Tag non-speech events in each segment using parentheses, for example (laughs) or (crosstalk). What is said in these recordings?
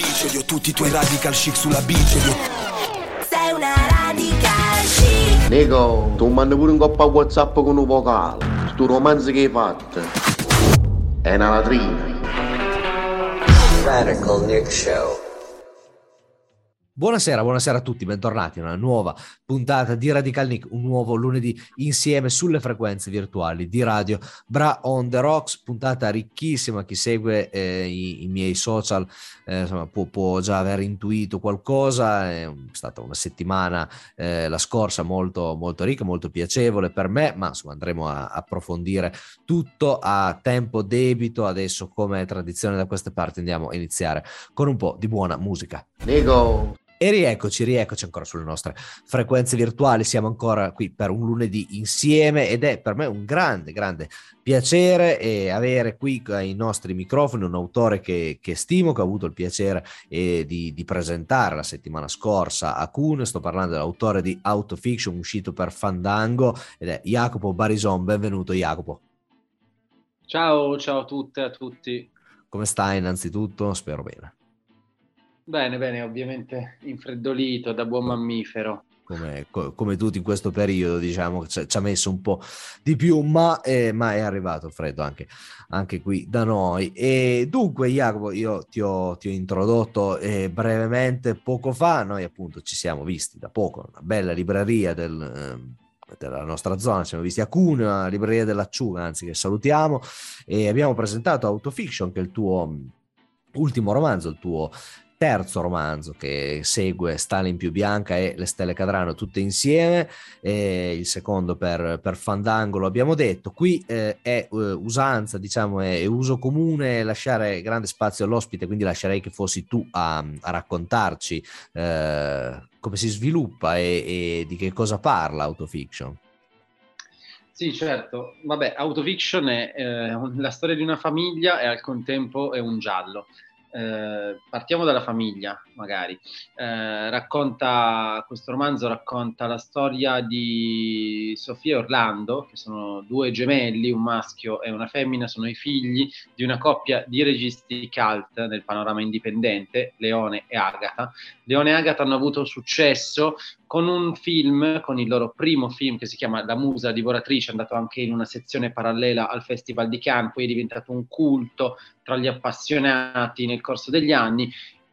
Bici, odio tutti i tuoi radical chic sulla bici. odio- Sei una radical chic. Nico, tu mandi pure un coppa WhatsApp con un vocale. Sto romanzo che hai fatto. È una latrina. Radical Nick Show. Buonasera, buonasera a tutti, bentornati a una nuova puntata di Radical Nick, un nuovo lunedì insieme sulle frequenze virtuali di radio Bra on the Rocks, puntata ricchissima, chi segue eh, i, i miei social eh, insomma, può, può già aver intuito qualcosa, è stata una settimana eh, la scorsa molto, molto ricca, molto piacevole per me, ma insomma andremo a approfondire tutto a tempo debito, adesso come tradizione da queste parti andiamo a iniziare con un po' di buona musica. Nico, E rieccoci, rieccoci ancora sulle nostre frequenze virtuali, siamo ancora qui per un lunedì insieme ed è per me un grande, grande piacere eh, avere qui ai nostri microfoni un autore che, che stimo, che ho avuto il piacere eh, di, di presentare la settimana scorsa a Kuhn, sto parlando dell'autore di Autofiction uscito per Fandango ed è Jacopo Barison, benvenuto Jacopo. Ciao, ciao a tutte e a tutti. Come stai innanzitutto? Spero bene. Bene, bene, ovviamente infreddolito da buon mammifero. come, co- come tutti in questo periodo, diciamo, ci ha messo un po' di più, ma, eh, ma è arrivato il freddo anche, anche qui da noi. E dunque, Jacopo, io ti ho, ti ho introdotto eh, brevemente poco fa, noi appunto ci siamo visti da poco, una bella libreria del... ehm, della nostra zona, ci siamo visti a Cuneo, la libreria dell'Acciuga, anzi che salutiamo, e abbiamo presentato Autofiction, che è il tuo mh, ultimo romanzo, il tuo terzo romanzo che segue Stalin più Bianca e Le stelle cadranno tutte insieme, e il secondo per, per Fandango lo abbiamo detto, qui eh, è eh, usanza, diciamo, è, è uso comune lasciare grande spazio all'ospite, quindi lascerei che fossi tu a, a raccontarci eh, come si sviluppa e, e di che cosa parla Autofiction. Sì, certo. Vabbè, Autofiction è eh, la storia di una famiglia e al contempo è un giallo. Eh, partiamo dalla famiglia, magari. Eh, racconta, questo romanzo racconta la storia di Sofia e Orlando, che sono due gemelli, un maschio e una femmina, sono i figli di una coppia di registi cult nel panorama indipendente, Leone e Agata. Leone e Agata hanno avuto successo con un film, con il loro primo film che si chiama La Musa Divoratrice, è andato anche in una sezione parallela al Festival di Cannes, poi è diventato un culto tra gli appassionati nel corso degli anni.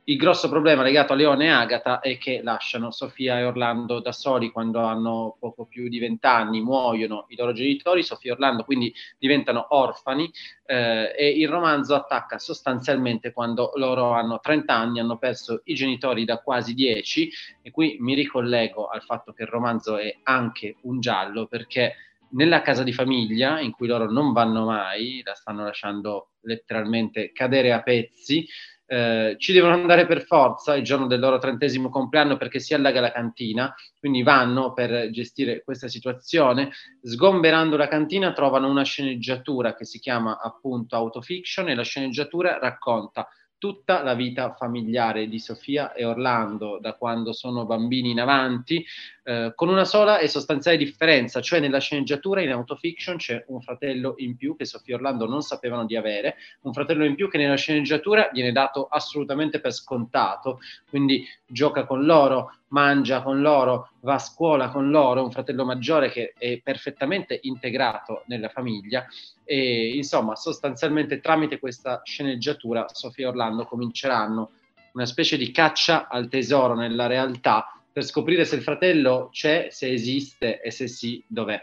Il grosso problema legato a Leone e Agata è che lasciano Sofia e Orlando da soli quando hanno poco più di vent'anni, muoiono i loro genitori, Sofia e Orlando quindi diventano orfani eh, e il romanzo attacca sostanzialmente quando loro hanno 30 anni, hanno perso i genitori da quasi 10 e qui mi ricollego al fatto che il romanzo è anche un giallo perché nella casa di famiglia in cui loro non vanno mai, la stanno lasciando letteralmente cadere a pezzi, eh, ci devono andare per forza il giorno del loro trentesimo compleanno perché si allaga la cantina, quindi vanno per gestire questa situazione, sgomberando la cantina trovano una sceneggiatura che si chiama appunto Autofiction e la sceneggiatura racconta tutta la vita familiare di Sofia e Orlando da quando sono bambini in avanti, eh, con una sola e sostanziale differenza, cioè nella sceneggiatura in autofiction c'è un fratello in più che Sofia e Orlando non sapevano di avere, un fratello in più che nella sceneggiatura viene dato assolutamente per scontato, quindi gioca con loro, mangia con loro, va a scuola con loro, un fratello maggiore che è perfettamente integrato nella famiglia e insomma sostanzialmente tramite questa sceneggiatura Sofia e Orlando cominceranno una specie di caccia al tesoro nella realtà per scoprire se il fratello c'è, se esiste e se sì, dov'è.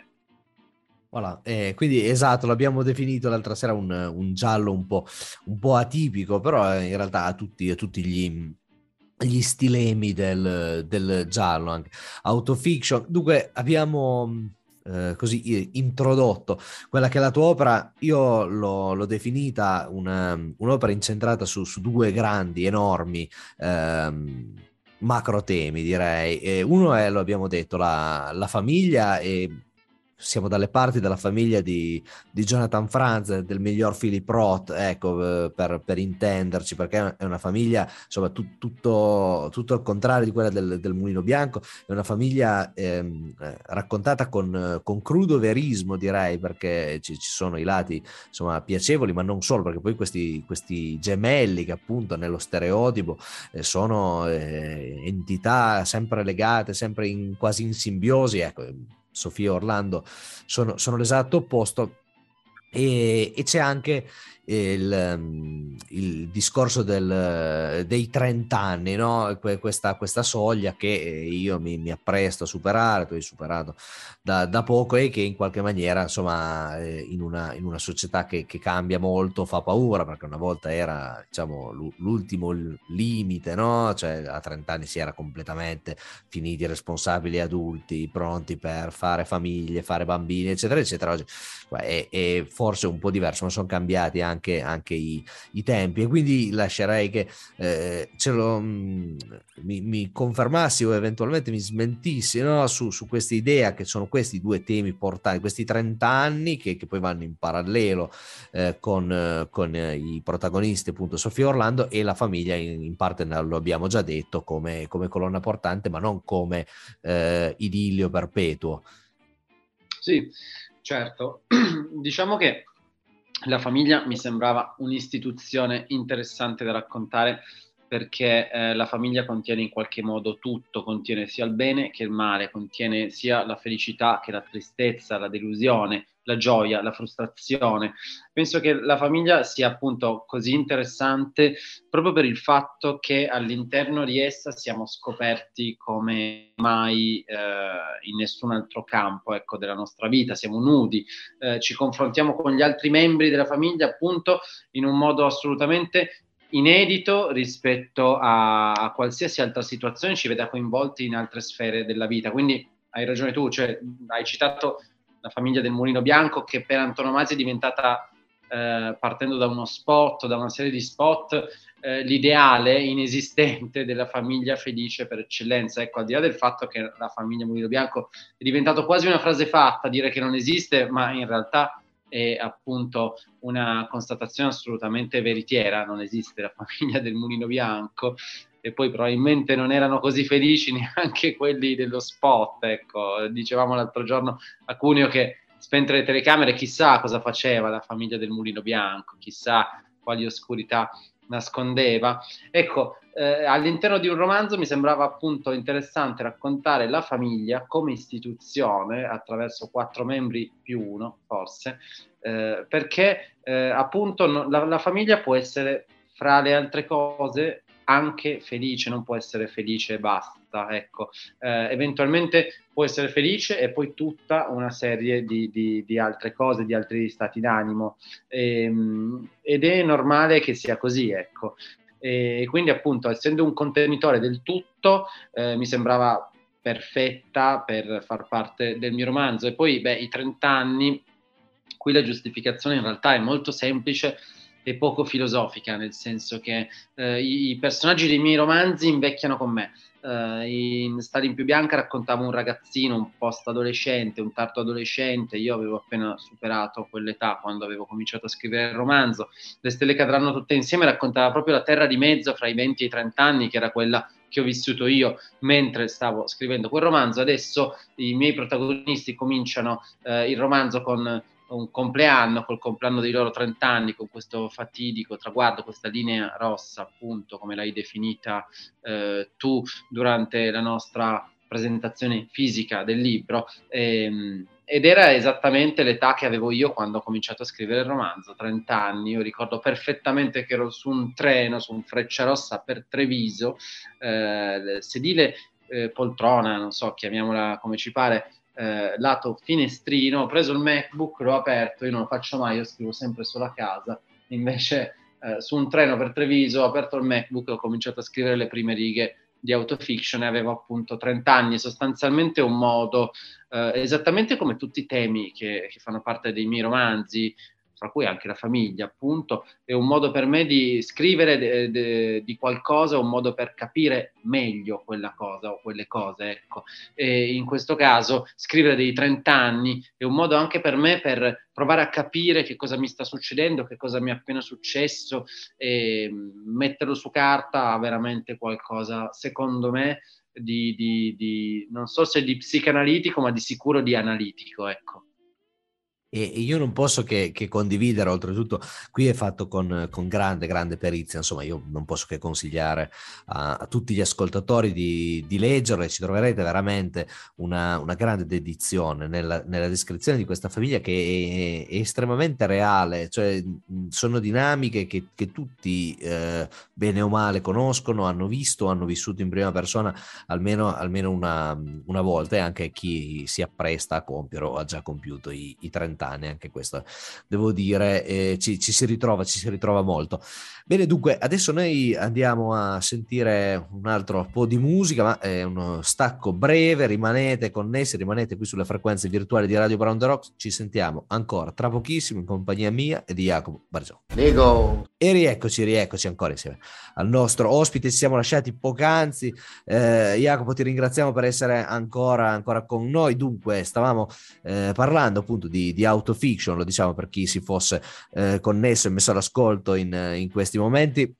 Voilà, eh, quindi esatto, l'abbiamo definito l'altra sera un, un giallo un po', un po' atipico, però eh, in realtà ha tutti, ha tutti gli, gli stilemi del, del giallo, anche autofiction. Dunque abbiamo eh, così introdotto quella che è la tua opera, io l'ho, l'ho definita una, un'opera incentrata su, su, due grandi, enormi ehm, macro temi, direi. E uno è, lo abbiamo detto, la, la famiglia e siamo dalle parti della famiglia di, di Jonathan Franz, del miglior Philip Roth, ecco, eh, per, per intenderci, perché è una famiglia, insomma, tu, tutto, tutto al contrario di quella del, del Mulino Bianco, è una famiglia eh, raccontata con, con, crudo verismo, direi, perché ci, ci, sono i lati, insomma, piacevoli, ma non solo, perché poi questi, questi gemelli che appunto nello stereotipo eh, sono eh, entità sempre legate, sempre in, quasi in simbiosi, ecco, Sofia Orlando sono, sono l'esatto opposto e, e c'è anche il, mm, il discorso del, dei 30 anni, no? questa, questa, soglia che io mi, mi, appresto a superare, tu hai superato da, da, poco e che in qualche maniera, insomma, eh, in una, in una società che, che, cambia molto fa paura, perché una volta era diciamo, l'ultimo limite, no? cioè a 30 anni si era completamente finiti responsabili adulti, pronti per fare famiglie, fare bambini, eccetera, eccetera. Oggi è, è forse un po' diverso, ma sono cambiati anche anche, i, i, tempi e quindi lascerei che eh, lo, mm, mi, mi, confermassi o eventualmente mi smentissi no? su, su questa idea che sono questi due temi portati, questi 30 anni che, che poi vanno in parallelo eh, con, con i protagonisti appunto Sofia Orlando e la famiglia in, in parte lo abbiamo già detto come, come colonna portante ma non come eh, idillio perpetuo. Sì, certo. (clears throat) diciamo che la famiglia mi sembrava un'istituzione interessante da raccontare perché eh, la famiglia contiene in qualche modo tutto, contiene sia il bene che il male, contiene sia la felicità che la tristezza, la delusione, la gioia, la frustrazione. Penso che la famiglia sia appunto così interessante proprio per il fatto che all'interno di essa siamo scoperti come mai eh, in nessun altro campo ecco, della nostra vita, siamo nudi, eh, ci confrontiamo con gli altri membri della famiglia appunto in un modo assolutamente inedito rispetto a, a, qualsiasi altra situazione ci veda coinvolti in altre sfere della vita. Quindi hai ragione tu, cioè, hai citato la famiglia del Mulino Bianco che per antonomasia è diventata, eh, partendo da uno spot, da una serie di spot, eh, l'ideale inesistente della famiglia felice per eccellenza. Ecco, al di là del fatto che la famiglia Mulino Bianco è diventato quasi una frase fatta, dire che non esiste, ma in realtà è appunto una constatazione assolutamente veritiera, non esiste la famiglia del Mulino Bianco e poi probabilmente non erano così felici (laughs) neanche quelli dello spot, ecco, dicevamo l'altro giorno a Cuneo che spente le telecamere chissà cosa faceva la famiglia del Mulino Bianco, chissà quali oscurità nascondeva. Ecco, eh, all'interno di un romanzo mi sembrava appunto interessante raccontare la famiglia come istituzione attraverso quattro membri più uno, forse, eh, perché eh, appunto no, la, la famiglia può essere fra le altre cose anche felice, non può essere felice e basta, ecco. Eh, eventualmente può essere felice e poi tutta una serie di, di, di altre cose, di altri stati d'animo e, ehm, ed è normale che sia così, ecco. E quindi appunto essendo un contenitore del tutto eh, mi sembrava perfetta per far parte del mio romanzo e poi beh, i 30 anni qui la giustificazione in realtà è molto semplice e poco filosofica, nel senso che eh, i personaggi dei miei romanzi invecchiano con me. Uh, in Stalin più bianca raccontavo un ragazzino, un post-adolescente, un tardo adolescente, io avevo appena superato quell'età quando avevo cominciato a scrivere il romanzo, Le stelle cadranno tutte insieme raccontava proprio la terra di mezzo fra i 20 e i 30 anni, che era quella che ho vissuto io mentre stavo scrivendo quel romanzo. Adesso i miei protagonisti cominciano uh, il romanzo con un compleanno, col compleanno dei loro 30 anni, con questo fatidico traguardo, questa linea rossa, appunto, come l'hai definita eh, tu durante la nostra presentazione fisica del libro. Ehm, ed era esattamente l'età che avevo io quando ho cominciato a scrivere il romanzo, 30 anni. Io ricordo perfettamente che ero su un treno, su un freccia rossa per Treviso, eh, sedile eh, poltrona, non so, chiamiamola come ci pare, eh, lato finestrino, ho preso il MacBook, l'ho aperto, io non lo faccio mai, io scrivo sempre solo a casa, invece eh, su un treno per Treviso ho aperto il MacBook e ho cominciato a scrivere le prime righe di autofiction e avevo appunto 30 anni, sostanzialmente un modo, eh, esattamente come tutti i temi che, che fanno parte dei miei romanzi, fra cui anche la famiglia, appunto, è un modo per me di scrivere de, de, di qualcosa, un modo per capire meglio quella cosa o quelle cose, ecco. E in questo caso scrivere dei 30 anni è un modo anche per me per provare a capire che cosa mi sta succedendo, che cosa mi è appena successo e metterlo su carta ha veramente qualcosa, secondo me, di, di, di non so se di psicanalitico, ma di sicuro di analitico, ecco e io non posso che, che condividere, oltretutto qui è fatto con, con, grande, grande perizia, insomma io non posso che consigliare a, a tutti gli ascoltatori di, di, leggerlo e ci troverete veramente una, una grande dedizione nella, nella, descrizione di questa famiglia che è, è estremamente reale, cioè sono dinamiche che, che tutti eh, bene o male conoscono, hanno visto, hanno vissuto in prima persona almeno, almeno una, una, volta e anche chi si appresta a compiere o ha già compiuto i, i 30 anni, anche questo devo dire, eh, ci, ci, si ritrova, ci si ritrova molto. Bene, dunque, adesso noi andiamo a sentire un altro po' di musica, ma è uno stacco breve, rimanete connessi, rimanete qui sulle frequenze virtuali di Radio Brown The Rocks, ci sentiamo ancora tra pochissimo in compagnia mia e di Jacopo Barzò. Nego! E rieccoci, rieccoci ancora insieme al nostro ospite, ci siamo lasciati poc'anzi, eh, Jacopo ti ringraziamo per essere ancora, ancora con noi, dunque stavamo eh, parlando appunto di, di autofiction, lo diciamo per chi si fosse eh, connesso e messo all'ascolto in, in questi momenti.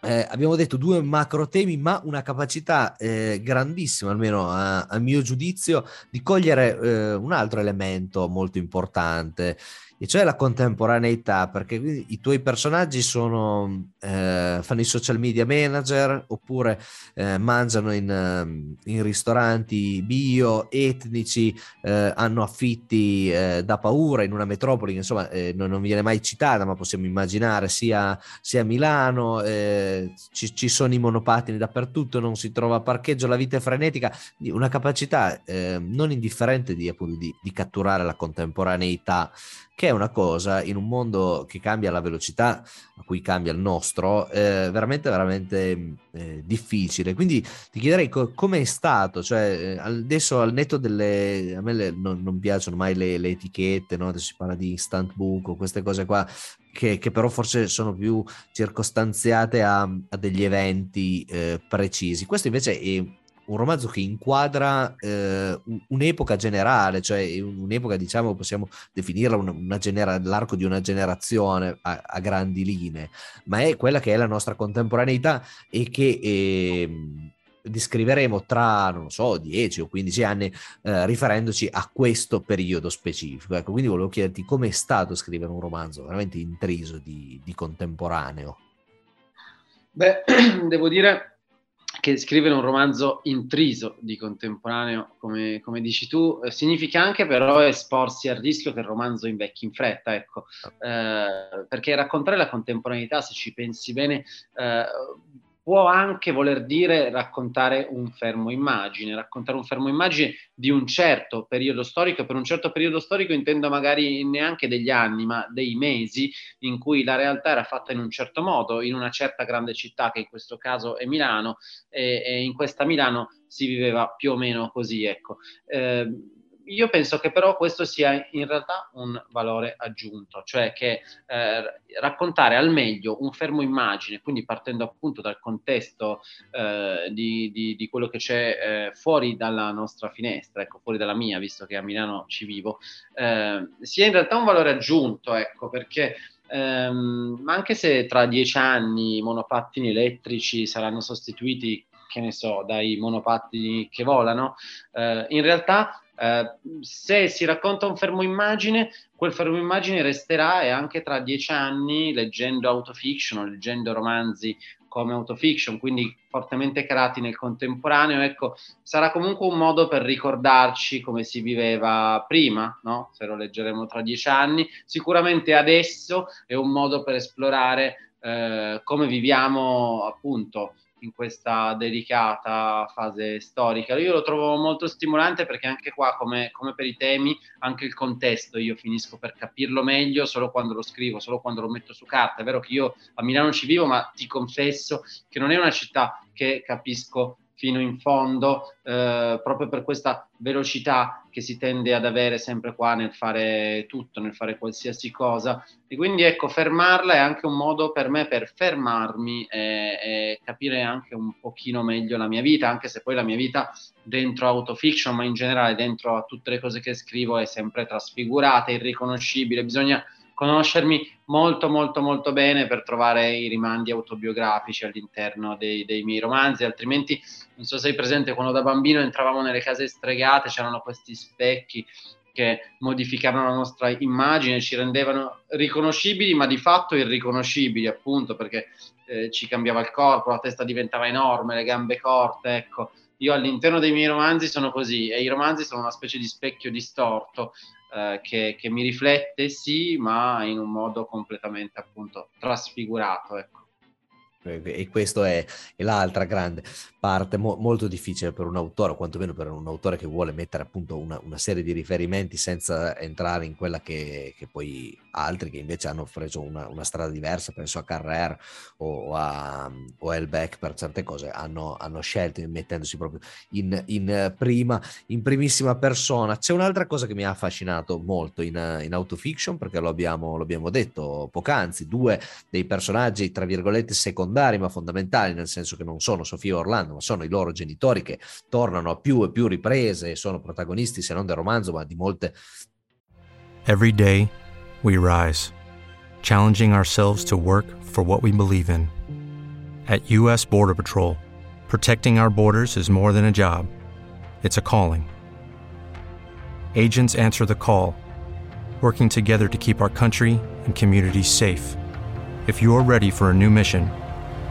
Eh, abbiamo detto due macro temi, ma una capacità eh, grandissima, almeno a, a, mio giudizio, di cogliere eh, un altro elemento molto importante e cioè la contemporaneità, perché i tuoi personaggi sono, eh, fanno i social media manager oppure eh, mangiano in, ehm, in, ristoranti bio, etnici, eh, hanno affitti eh, da paura in una metropoli che insomma eh, non, non, viene mai citata, ma possiamo immaginare sia, sia Milano, eh, ci, ci, sono i monopattini dappertutto, non si trova parcheggio, la vita è frenetica, una capacità non indifferente di, appunto, di, di catturare la contemporaneità che è una cosa in un mondo che cambia alla velocità a cui cambia il nostro, eh, veramente, veramente eh, difficile. Quindi ti chiederei co- come è stato, cioè eh, adesso al netto delle, a me le, non, non, piacciono mai le, le etichette, no? adesso si parla di instant book o queste cose qua, che, che, però forse sono più circostanziate a, a degli eventi eh, precisi. Questo invece è un romanzo che inquadra eh, un'epoca generale, cioè un'epoca, diciamo, possiamo definirla una, una genera- l'arco di una generazione a, a, grandi linee, ma è quella che è la nostra contemporaneità e che eh, descriveremo tra, non so, 10 o 15 anni, eh, riferendoci a questo periodo specifico. Ecco, quindi volevo chiederti come è stato scrivere un romanzo veramente intriso di, di contemporaneo. Beh, (clears throat) devo dire che scrivere un romanzo intriso di contemporaneo, come, come dici tu, eh, significa anche però esporsi al rischio che il romanzo invecchi in fretta, ecco, eh, perché raccontare la contemporaneità, se ci pensi bene, eh, può anche voler dire raccontare un fermo immagine, raccontare un fermo immagine di un certo periodo storico, per un certo periodo storico intendo magari neanche degli anni, ma dei mesi in cui la realtà era fatta in un certo modo, in una certa grande città che in questo caso è Milano e, e in questa Milano si viveva più o meno così, ecco. Eh, io penso che però questo sia in realtà un valore aggiunto, cioè che eh, raccontare al meglio un fermo immagine, quindi partendo appunto dal contesto eh, di, di, di, quello che c'è eh, fuori dalla nostra finestra, ecco, fuori dalla mia, visto che a Milano ci vivo, eh, sia in realtà un valore aggiunto, ecco, perché ehm, anche se tra dieci anni i monopattini elettrici saranno sostituiti che ne so, dai monopattini che volano, eh, in realtà eh, se si racconta un fermo immagine, quel fermo immagine resterà e anche tra dieci anni, leggendo autofiction, leggendo romanzi come autofiction, quindi fortemente creati nel contemporaneo, ecco, sarà comunque un modo per ricordarci come si viveva prima, no? Se lo leggeremo tra dieci anni, sicuramente adesso è un modo per esplorare eh, come viviamo appunto in questa delicata fase storica. Io lo trovo molto stimolante perché anche qua, come, come, per i temi, anche il contesto io finisco per capirlo meglio solo quando lo scrivo, solo quando lo metto su carta. È vero che io a Milano ci vivo, ma ti confesso che non è una città che capisco fino in fondo, eh, proprio per questa velocità che si tende ad avere sempre qua nel fare tutto, nel fare qualsiasi cosa. E quindi ecco, fermarla è anche un modo per me per fermarmi e, e capire anche un pochino meglio la mia vita, anche se poi la mia vita dentro autofiction, ma in generale dentro a tutte le cose che scrivo è sempre trasfigurata, irriconoscibile, bisogna conoscermi molto molto molto bene per trovare i rimandi autobiografici all'interno dei, dei, miei romanzi, altrimenti non so se sei presente quando da bambino entravamo nelle case stregate, c'erano questi specchi che modificavano la nostra immagine, ci rendevano riconoscibili, ma di fatto irriconoscibili, appunto, perché eh, ci cambiava il corpo, la testa diventava enorme, le gambe corte, ecco. Io all'interno dei miei romanzi sono così e i romanzi sono una specie di specchio distorto eh, che, che, mi riflette, sì, ma in un modo completamente appunto trasfigurato. Ecco. E questo è, è l'altra grande parte mo- molto difficile per un autore, o quantomeno per un autore che vuole mettere appunto una, una serie di riferimenti senza entrare in quella che, che poi altri che invece hanno preso una, una strada diversa, penso a a, o a Elbeck per certe cose, hanno, hanno scelto mettendosi proprio in, in, prima, in primissima persona. C'è un'altra cosa che mi ha affascinato molto in, in autofiction, perché lo abbiamo, lo abbiamo detto poc'anzi, due dei personaggi, tra virgolette, secondari ma fondamentali, nel senso che non sono Sofia Orlando, ma sono i loro genitori che tornano a più e più riprese e sono protagonisti se non del romanzo ma di molte. Every day we rise, challenging ourselves to work for what we believe in. At US Border Patrol, protecting our borders is more than a job. It's a calling. Agents answer the call, working together to keep our country and communities safe. If you're ready for a new mission,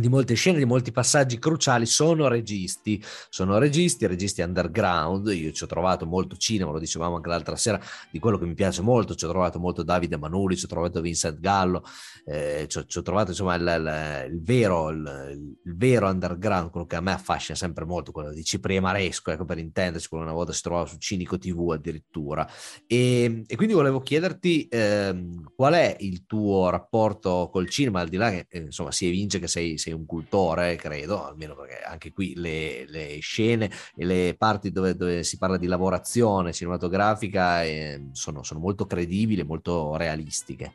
di molte scene, di molti passaggi cruciali sono registi, sono registi, registi underground, io ci ho trovato molto cinema, lo dicevamo anche l'altra sera, di quello che mi piace molto, ci ho trovato molto Davide Manuli, ci ho trovato Vincent Gallo, eh, ci, ho, ci, ho, trovato insomma il, il, il, vero, il, il, vero underground, quello che a me affascina sempre molto, quello di Cipriano Maresco, ecco per intenderci, quello una volta si trovava su Cinico TV addirittura. E, e quindi volevo chiederti eh, qual è il tuo rapporto col cinema, al di là che eh, insomma si evince che sei, sei sei un cultore, credo, almeno perché anche qui le, le scene e le parti dove, dove, si parla di lavorazione cinematografica eh, sono, sono molto credibili, molto realistiche.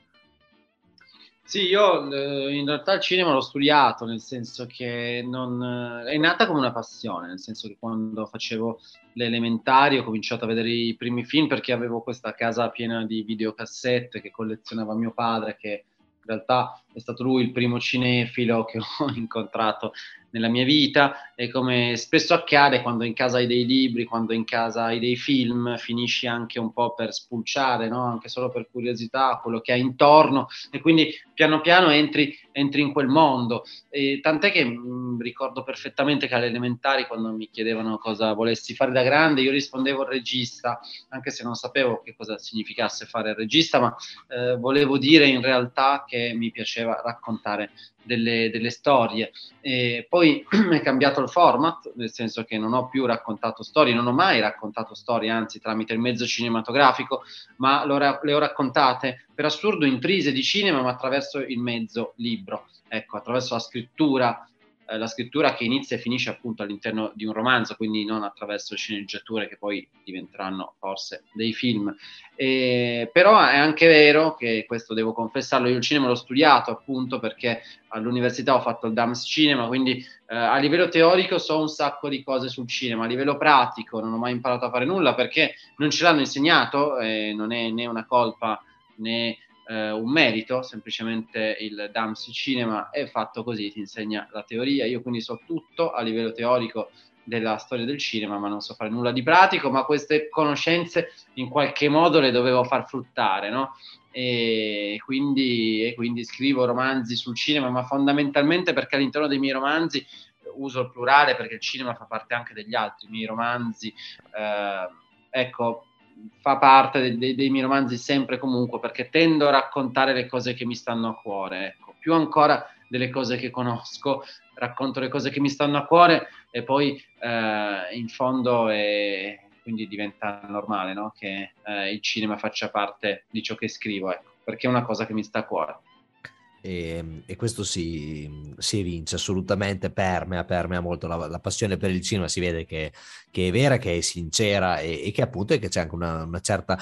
Sì, io eh, in realtà il cinema l'ho studiato, nel senso che non, eh, è nata come una passione, nel senso che quando facevo le elementari ho cominciato a vedere i primi film perché avevo questa casa piena di videocassette che collezionava mio padre, che in realtà è stato lui il primo cinefilo che (laughs) ho incontrato nella mia vita e come spesso accade quando in casa hai dei libri, quando in casa hai dei film, finisci anche un po' per spulciare, no? anche solo per curiosità, quello che hai intorno e quindi piano piano entri, entri in quel mondo. E tant'è che mh, ricordo perfettamente che alle elementari quando mi chiedevano cosa volessi fare da grande, io rispondevo regista, anche se non sapevo che cosa significasse fare il regista, ma eh, volevo dire in realtà che mi piaceva raccontare delle, delle storie. E poi (clears throat) è cambiato il format, nel senso che non ho più raccontato storie, non ho mai raccontato storie, anzi tramite il mezzo cinematografico, ma le ho raccontate per assurdo intrise di cinema, ma attraverso il mezzo libro, ecco, attraverso la scrittura eh, la scrittura che inizia e finisce appunto all'interno di un romanzo, quindi non attraverso sceneggiature che poi diventeranno forse dei film. E, però è anche vero che questo devo confessarlo, io il cinema l'ho studiato appunto perché all'università ho fatto il DAMS cinema, quindi eh, a livello teorico so un sacco di cose sul cinema, a livello pratico non ho mai imparato a fare nulla perché non ce l'hanno insegnato e non è né una colpa né eh, un merito, semplicemente il DAMS Cinema è fatto così, ti insegna la teoria, io quindi so tutto a livello teorico della storia del cinema, ma non so fare nulla di pratico, ma queste conoscenze in qualche modo le dovevo far fruttare, no? E quindi, e quindi scrivo romanzi sul cinema, ma fondamentalmente perché all'interno dei miei romanzi uso il plurale perché il cinema fa parte anche degli altri miei romanzi. Eh, ecco, fa parte dei, dei, dei, miei romanzi sempre e comunque perché tendo a raccontare le cose che mi stanno a cuore, ecco, più ancora delle cose che conosco, racconto le cose che mi stanno a cuore e poi eh, in fondo è, quindi diventa normale no? che eh, il cinema faccia parte di ciò che scrivo, ecco, perché è una cosa che mi sta a cuore. E, e, questo si, si, evince assolutamente, permea, permea molto la, la, passione per il cinema, si vede che, che è vera, che è sincera e, e che appunto che c'è anche una, una, certa,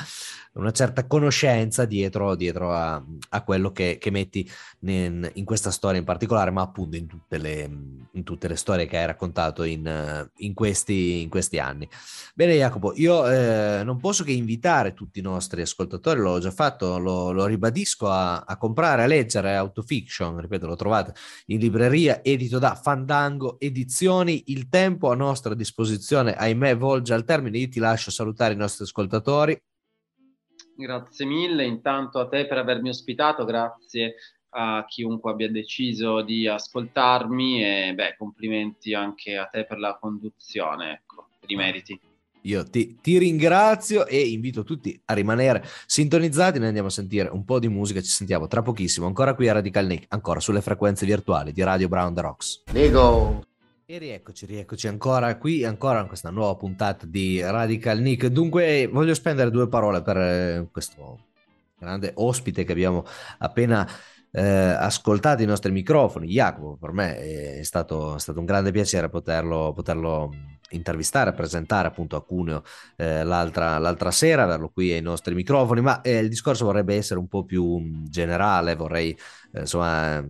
una certa, conoscenza dietro, dietro a, a, quello che, che metti in, in, questa storia in particolare, ma appunto in tutte le, in tutte le storie che hai raccontato in, in, questi, in questi anni. Bene Jacopo, io eh, non posso che invitare tutti i nostri ascoltatori, l'ho già fatto, lo, lo ribadisco, a, a comprare, a leggere, a Autofiction, ripeto, lo trovate in libreria, edito da Fandango Edizioni. Il tempo a nostra disposizione, ahimè, volge al termine. Io ti lascio salutare i nostri ascoltatori. Grazie mille, intanto a te per avermi ospitato, grazie a chiunque abbia deciso di ascoltarmi e beh, complimenti anche a te per la conduzione, ecco, per i meriti. Io ti, ti, ringrazio e invito tutti a rimanere sintonizzati. Noi andiamo a sentire un po' di musica. Ci sentiamo tra pochissimo. Ancora qui a Radical Nick, ancora sulle frequenze virtuali di Radio Brown The Rocks. Nico. E rieccoci, rieccoci ancora qui, ancora in questa nuova puntata di Radical Nick. Dunque, voglio spendere due parole per eh, questo grande ospite che abbiamo appena eh, ascoltato i nostri microfoni. Jacopo, per me è stato, è stato un grande piacere poterlo, poterlo intervistare, presentare appunto a Cuneo eh, l'altra, l'altra, sera, averlo qui ai nostri microfoni, ma eh, il discorso vorrebbe essere un po' più mm, generale, vorrei eh, insomma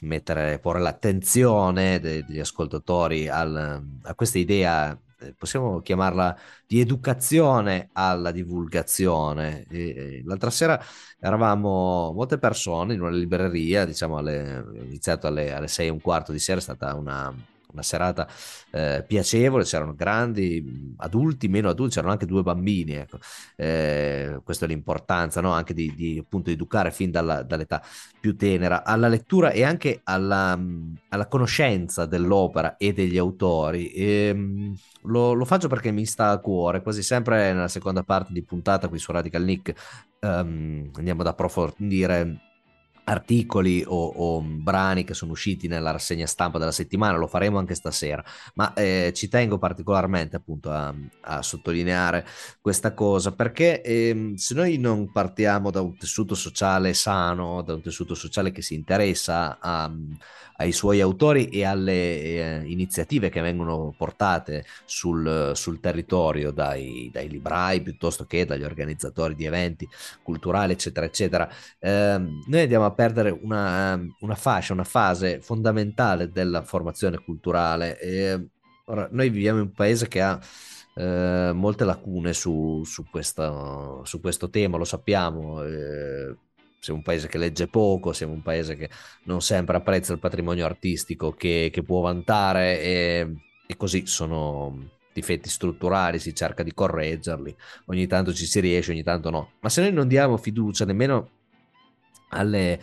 mettere, porre l'attenzione degli ascoltatori al, a questa idea eh, possiamo chiamarla di educazione alla divulgazione. E, l'altra sera eravamo molte persone in una libreria, diciamo, alle, iniziato alle, alle sei e un quarto di sera, è stata una, una serata eh, piacevole, c'erano grandi, adulti, meno adulti, c'erano anche due bambini, ecco. eh, questa è l'importanza no? anche di, di appunto, educare fin dalla, dall'età più tenera alla lettura e anche alla, alla conoscenza dell'opera e degli autori. E, ehm, lo, lo, faccio perché mi sta a cuore, quasi sempre nella seconda parte di puntata qui su Radical Nick um, andiamo ad approfondire articoli o, o, brani che sono usciti nella rassegna stampa della settimana, lo faremo anche stasera, ma eh, ci tengo particolarmente appunto a, a sottolineare questa cosa perché eh, se noi non partiamo da un tessuto sociale sano, da un tessuto sociale che si interessa a, ai suoi autori e alle eh, iniziative che vengono portate sul, sul territorio dai, dai, librai piuttosto che dagli organizzatori di eventi culturali, eccetera, eccetera, ehm, noi andiamo a perdere una, una, fascia, una fase fondamentale della formazione culturale. E, ora, noi viviamo in un paese che ha eh, molte lacune su, su, questa, su, questo tema, lo sappiamo. Siamo un paese che legge poco, siamo un paese che non sempre apprezza il patrimonio artistico che, che può vantare e, e, così sono difetti strutturali, si cerca di correggerli, ogni tanto ci si riesce, ogni tanto no. Ma se noi non diamo fiducia nemmeno alle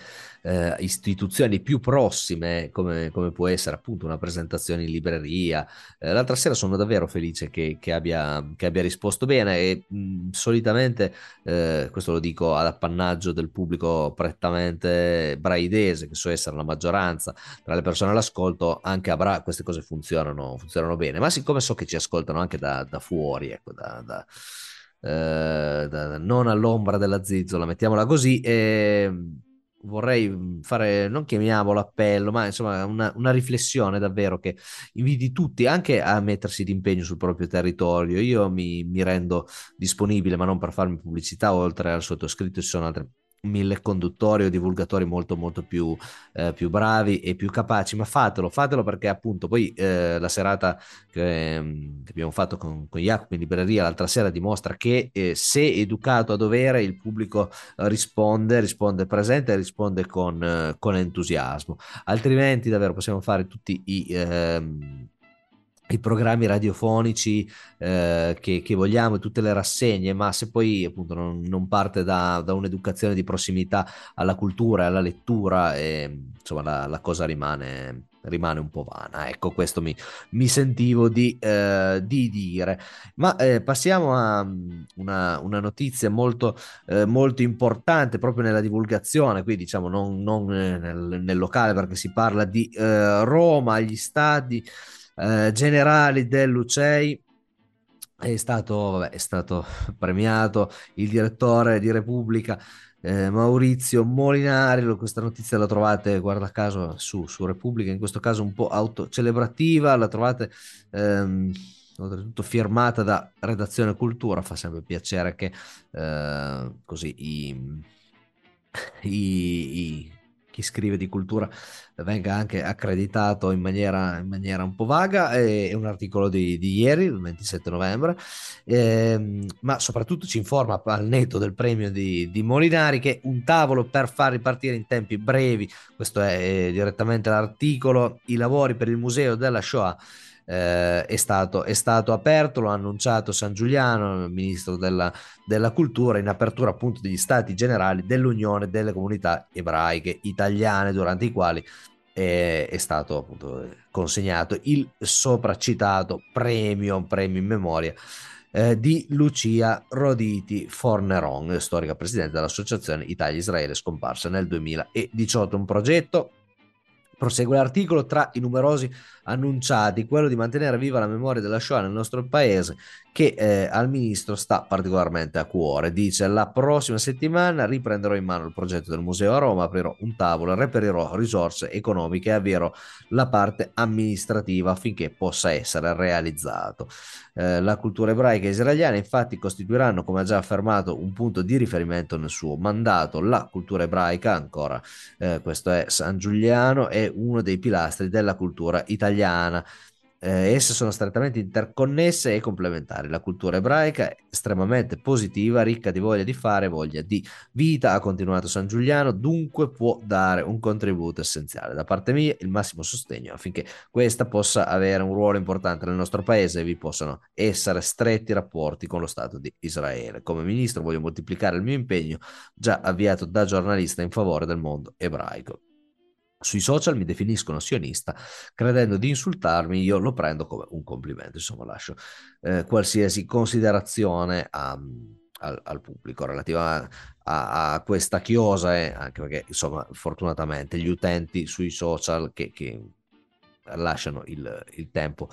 eh, istituzioni più prossime, come, come, può essere appunto una presentazione in libreria. Eh, l'altra sera sono davvero felice che, che, abbia, che abbia, risposto bene e mh, solitamente, eh, questo lo dico ad appannaggio del pubblico prettamente braidese, che so essere la maggioranza tra le persone all'ascolto, anche a Bra queste cose funzionano, funzionano bene, ma siccome so che ci ascoltano anche da, da fuori, ecco, da, da eh, non all'ombra della zizzola, mettiamola così. E vorrei fare, non chiamiamolo appello, ma insomma una, una, riflessione davvero che inviti tutti anche a mettersi d'impegno sul proprio territorio. Io mi, mi rendo disponibile, ma non per farmi pubblicità, oltre al sottoscritto ci sono altre mille conduttori o divulgatori molto molto più, eh, più, bravi e più capaci, ma fatelo, fatelo perché appunto poi eh, la serata che, mm, che, abbiamo fatto con, con Jacopo in libreria l'altra sera dimostra che eh, se educato a dovere il pubblico risponde, risponde presente, risponde con, eh, con entusiasmo, altrimenti davvero possiamo fare tutti i... I programmi radiofonici eh, che, che, vogliamo, tutte le rassegne, ma se poi appunto non, non parte da, da, un'educazione di prossimità alla cultura e alla lettura, eh, insomma la, la cosa rimane, rimane, un po' vana. Ecco, questo mi, mi sentivo di, eh, di, dire. Ma eh, passiamo a mm, una, una notizia molto, eh, molto, importante proprio nella divulgazione, qui diciamo non, non nel, nel, locale perché si parla di eh, Roma, gli stadi eh, generali dell'UCEI è stato, vabbè, è stato (laughs) premiato il direttore di Repubblica eh, Maurizio Molinari. Questa notizia la trovate, guarda caso, su, su, Repubblica, in questo caso un po' autocelebrativa, la trovate ehm, oltretutto firmata da Redazione Cultura. Fa sempre piacere che eh, così i, (laughs) i, i chi scrive di cultura venga anche accreditato in maniera, in maniera un po' vaga, è, un articolo di, di, ieri, il 27 novembre, eh, ma soprattutto ci informa al netto del premio di, di, Molinari che un tavolo per far ripartire in tempi brevi, questo è, è direttamente l'articolo, i lavori per il museo della Shoah eh, è, stato, è, stato, aperto, lo ha annunciato San Giuliano, ministro della, della, cultura, in apertura appunto degli stati generali dell'Unione delle comunità ebraiche italiane, durante i quali è, è stato appunto consegnato il sopracitato premio, premio in memoria eh, di Lucia Roditi Forneron, storica presidente dell'Associazione Italia-Israele scomparsa nel 2018. Un progetto Prosegue l'articolo tra i numerosi annunciati, quello di mantenere viva la memoria della Shoah nel nostro paese, che eh, al ministro sta particolarmente a cuore. Dice: La prossima settimana riprenderò in mano il progetto del museo a Roma, aprirò un tavolo, reperirò risorse economiche e avvierò la parte amministrativa affinché possa essere realizzato. Eh, la cultura ebraica e israeliana, infatti, costituiranno, come ha già affermato, un punto di riferimento nel suo mandato. La cultura ebraica, ancora, eh, questo è San Giuliano, è uno dei pilastri della cultura italiana. Eh, esse sono strettamente interconnesse e complementari. La cultura ebraica è estremamente positiva, ricca di voglia di fare, voglia di vita, ha continuato San Giuliano, dunque può dare un contributo essenziale. Da parte mia il massimo sostegno affinché questa possa avere un ruolo importante nel nostro paese e vi possano essere stretti rapporti con lo Stato di Israele. Come ministro voglio moltiplicare il mio impegno già avviato da giornalista in favore del mondo ebraico. Sui social mi definiscono sionista, credendo di insultarmi, io lo prendo come un complimento, insomma lascio eh, qualsiasi considerazione a, al, al, pubblico relativa a, a, questa chiosa, e anche perché insomma fortunatamente gli utenti sui social che, che lasciano il, il tempo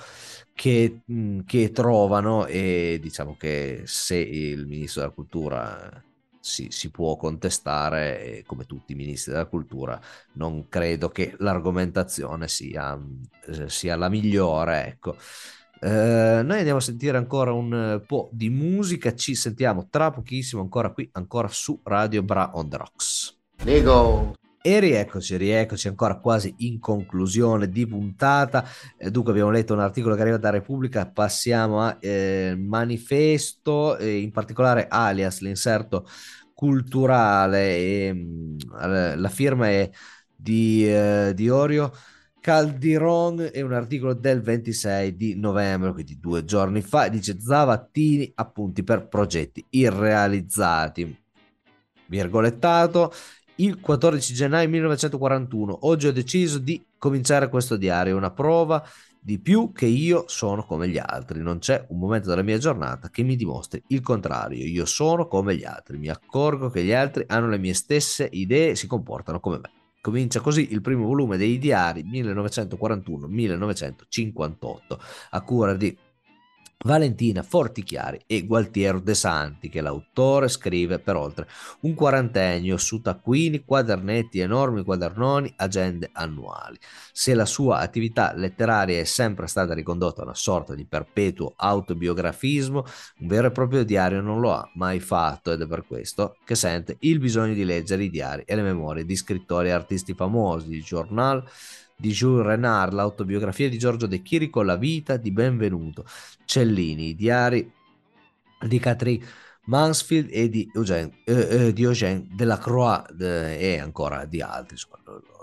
che, che trovano e diciamo che se il ministro della cultura si, si, può contestare, come tutti i ministri della cultura, non credo che l'argomentazione sia, eh, sia la migliore. Ecco. Eh, noi andiamo a sentire ancora un po' di musica, ci sentiamo tra pochissimo ancora qui, ancora su Radio Bra on the Rocks. Nego. E rieccoci, rieccoci ancora quasi in conclusione di puntata. Eh, dunque abbiamo letto un articolo che arriva da Repubblica, passiamo a eh, Manifesto, eh, in particolare alias, l'inserto culturale. E, mm, la firma è di, eh, di Orio. Caldiron è un articolo del 26 di novembre, quindi due giorni fa, dice Zavattini, appunti per progetti irrealizzati. Virgolettato, il 14 gennaio 1941. Oggi ho deciso di cominciare questo diario, una prova di più che io sono come gli altri. Non c'è un momento della mia giornata che mi dimostri il contrario. Io sono come gli altri. Mi accorgo che gli altri hanno le mie stesse idee e si comportano come me. Comincia così il primo volume dei diari 1941-1958 a cura di Valentina Fortichiari e Gualtiero De Santi, che l'autore scrive per oltre un quarantennio su taccuini, quadernetti, enormi quadernoni, agende annuali. Se la sua attività letteraria è sempre stata ricondotta a una sorta di perpetuo autobiografismo, un vero e proprio diario non lo ha mai fatto ed è per questo che sente il bisogno di leggere i diari e le memorie di scrittori e artisti famosi, di giornal di Jules Renard, l'autobiografia di Giorgio De Chirico, La vita di Benvenuto, Cellini, i diari di Catherine Mansfield e di Eugène, eh, eh, di Eugène Delacroix de, e ancora di altri. Insomma,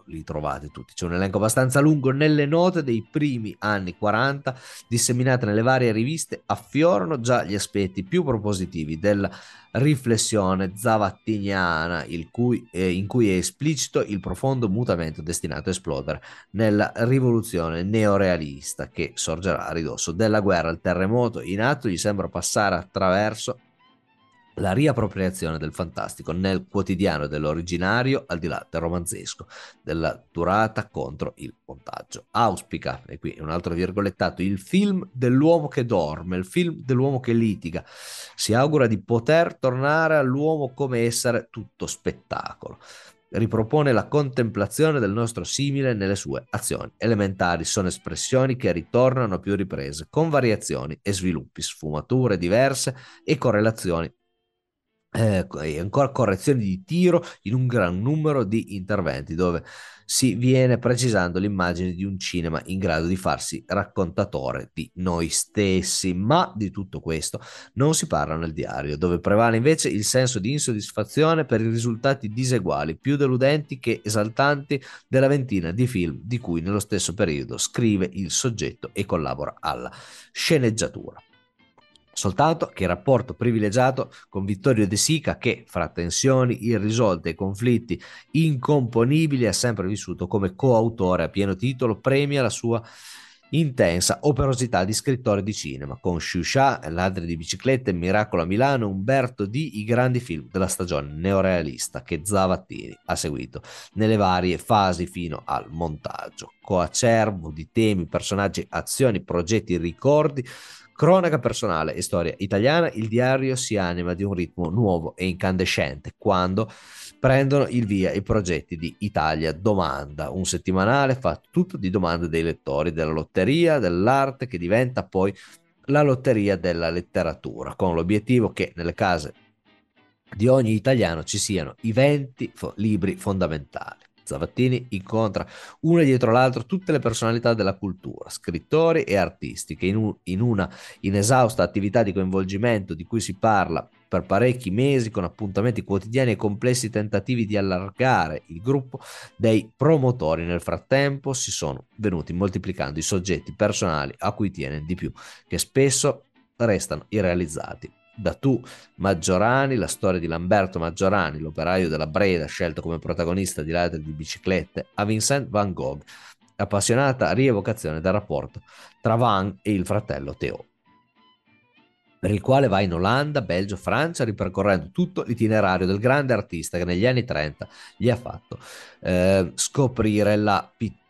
li trovate tutti. C'è un elenco abbastanza lungo nelle note dei primi anni 40, disseminate nelle varie riviste, affiorano già gli aspetti più propositivi della riflessione zavattiniana, cui, eh, in cui è esplicito il profondo mutamento destinato a esplodere nella rivoluzione neorealista che sorgerà a ridosso della guerra. Il terremoto in atto gli sembra passare attraverso la riappropriazione del fantastico nel quotidiano dell'originario al di là del romanzesco, della durata contro il montaggio. Auspica, e qui un altro virgolettato, il film dell'uomo che dorme, il film dell'uomo che litiga. Si augura di poter tornare all'uomo come essere tutto spettacolo. Ripropone la contemplazione del nostro simile nelle sue azioni. Elementari sono espressioni che ritornano a più riprese, con variazioni e sviluppi, sfumature diverse e correlazioni eh, ancora correzioni di tiro in un gran numero di interventi dove si viene precisando l'immagine di un cinema in grado di farsi raccontatore di noi stessi, ma di tutto questo non si parla nel diario, dove prevale invece il senso di insoddisfazione per i risultati diseguali, più deludenti che esaltanti della ventina di film di cui nello stesso periodo scrive il soggetto e collabora alla sceneggiatura. Soltanto che il rapporto privilegiato con Vittorio De Sica, che fra tensioni irrisolte e conflitti incomponibili ha sempre vissuto come coautore a pieno titolo, premia la sua intensa operosità di scrittore di cinema, con Shusha, Ladri di biciclette, Miracolo a Milano, Umberto D, i grandi film della stagione neorealista che Zavattini ha seguito nelle varie fasi fino al montaggio. Coacervo di temi, personaggi, azioni, progetti, ricordi, Cronaca personale e storia italiana, il diario si anima di un ritmo nuovo e incandescente quando prendono il via i progetti di Italia Domanda, un settimanale fatto tutto di domande dei lettori della lotteria dell'arte che diventa poi la lotteria della letteratura, con l'obiettivo che nelle case di ogni italiano ci siano i 20 fo- libri fondamentali. Zavattini incontra una dietro l'altro tutte le personalità della cultura, scrittori e artisti, che in, un, in una inesausta attività di coinvolgimento di cui si parla per parecchi mesi con appuntamenti quotidiani e complessi tentativi di allargare il gruppo dei promotori. Nel frattempo si sono venuti moltiplicando i soggetti personali a cui tiene di più, che spesso restano irrealizzati da tu Maggiorani, la storia di Lamberto Maggiorani, l'operaio della Breda scelto come protagonista di ladri di biciclette, a Vincent Van Gogh, appassionata rievocazione del rapporto tra Van e il fratello Theo per il quale va in Olanda, Belgio, Francia, ripercorrendo tutto l'itinerario del grande artista che negli anni 30 gli ha fatto eh, scoprire la pittura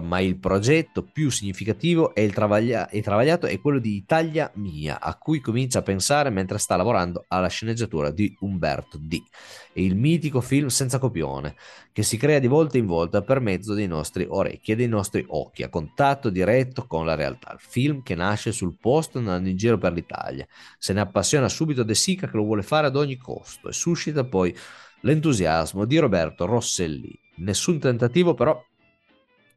ma il progetto più significativo e, travaglia- travagliato è quello di Italia Mia, a cui comincia a pensare mentre sta lavorando alla sceneggiatura di Umberto D. E il mitico film senza copione, che si crea di volta in volta per mezzo dei nostri orecchi e dei nostri occhi, a contatto diretto con la realtà. Il film che nasce sul posto andando in giro per l'Italia. Se ne appassiona subito De Sica che lo vuole fare ad ogni costo e suscita poi l'entusiasmo di Roberto Rosselli. Nessun tentativo però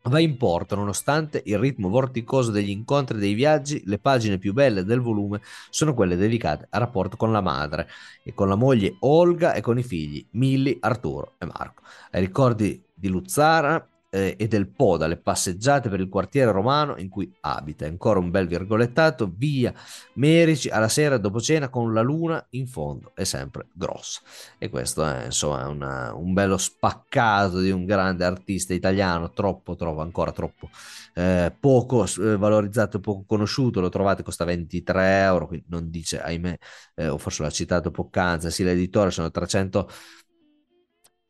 Va in porto, nonostante il ritmo vorticoso degli incontri e dei viaggi, le pagine più belle del volume sono quelle dedicate al rapporto con la madre e con la moglie Olga e con i figli Milli, Arturo e Marco. Ai ricordi di Luzzara eh, e del Po dalle passeggiate per il quartiere romano in cui abita. Ancora un bel virgolettato, via Merici alla sera dopo cena con la luna in fondo, è sempre grossa. E questo è insomma una, un bello spaccato di un grande artista italiano, troppo, trovo ancora troppo eh, poco eh, valorizzato poco conosciuto, lo trovate, costa 23 euro, quindi non dice, ahimè, eh, o forse l'ha citato poc'anzi, sì, l'editore sono 300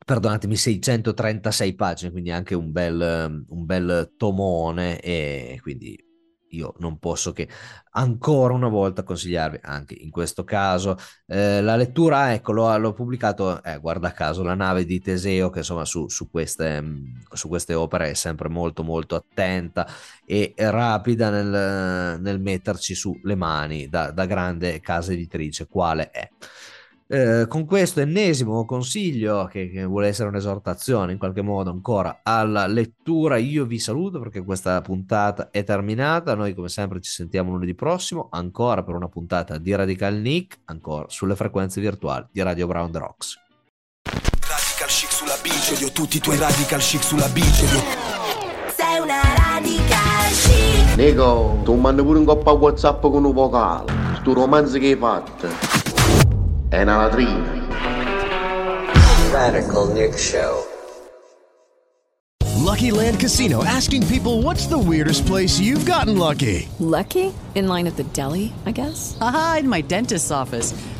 perdonatemi, 636 pagine, quindi anche un bel, un bel tomone e quindi io non posso che ancora una volta consigliarvi anche in questo caso eh, la lettura ecco l'ho, l'ho pubblicato eh, guarda caso la nave di Teseo che insomma su, su, queste, su queste opere è sempre molto molto attenta e rapida nel, nel metterci le mani da, da grande casa editrice quale è eh, con questo ennesimo consiglio, che, che, vuole essere un'esortazione in qualche modo ancora alla lettura, io vi saluto perché questa puntata è terminata. Noi, come sempre, ci sentiamo lunedì prossimo ancora per una puntata di Radical Nick, ancora sulle frequenze virtuali di Radio Brown The Rocks. Radical chic sulla beach Odio tutti i tuoi radical chic sulla beach Odio Sei una radical chic Nico, tu mandi pure un coppa Whatsapp con un vocale. Sto romanzo che hai fatto. È una latrina. Radical Nick Show. Lucky Land Casino asking people what's the weirdest place you've gotten lucky? Lucky? In line at the deli, I guess? Aha, in my dentist's office.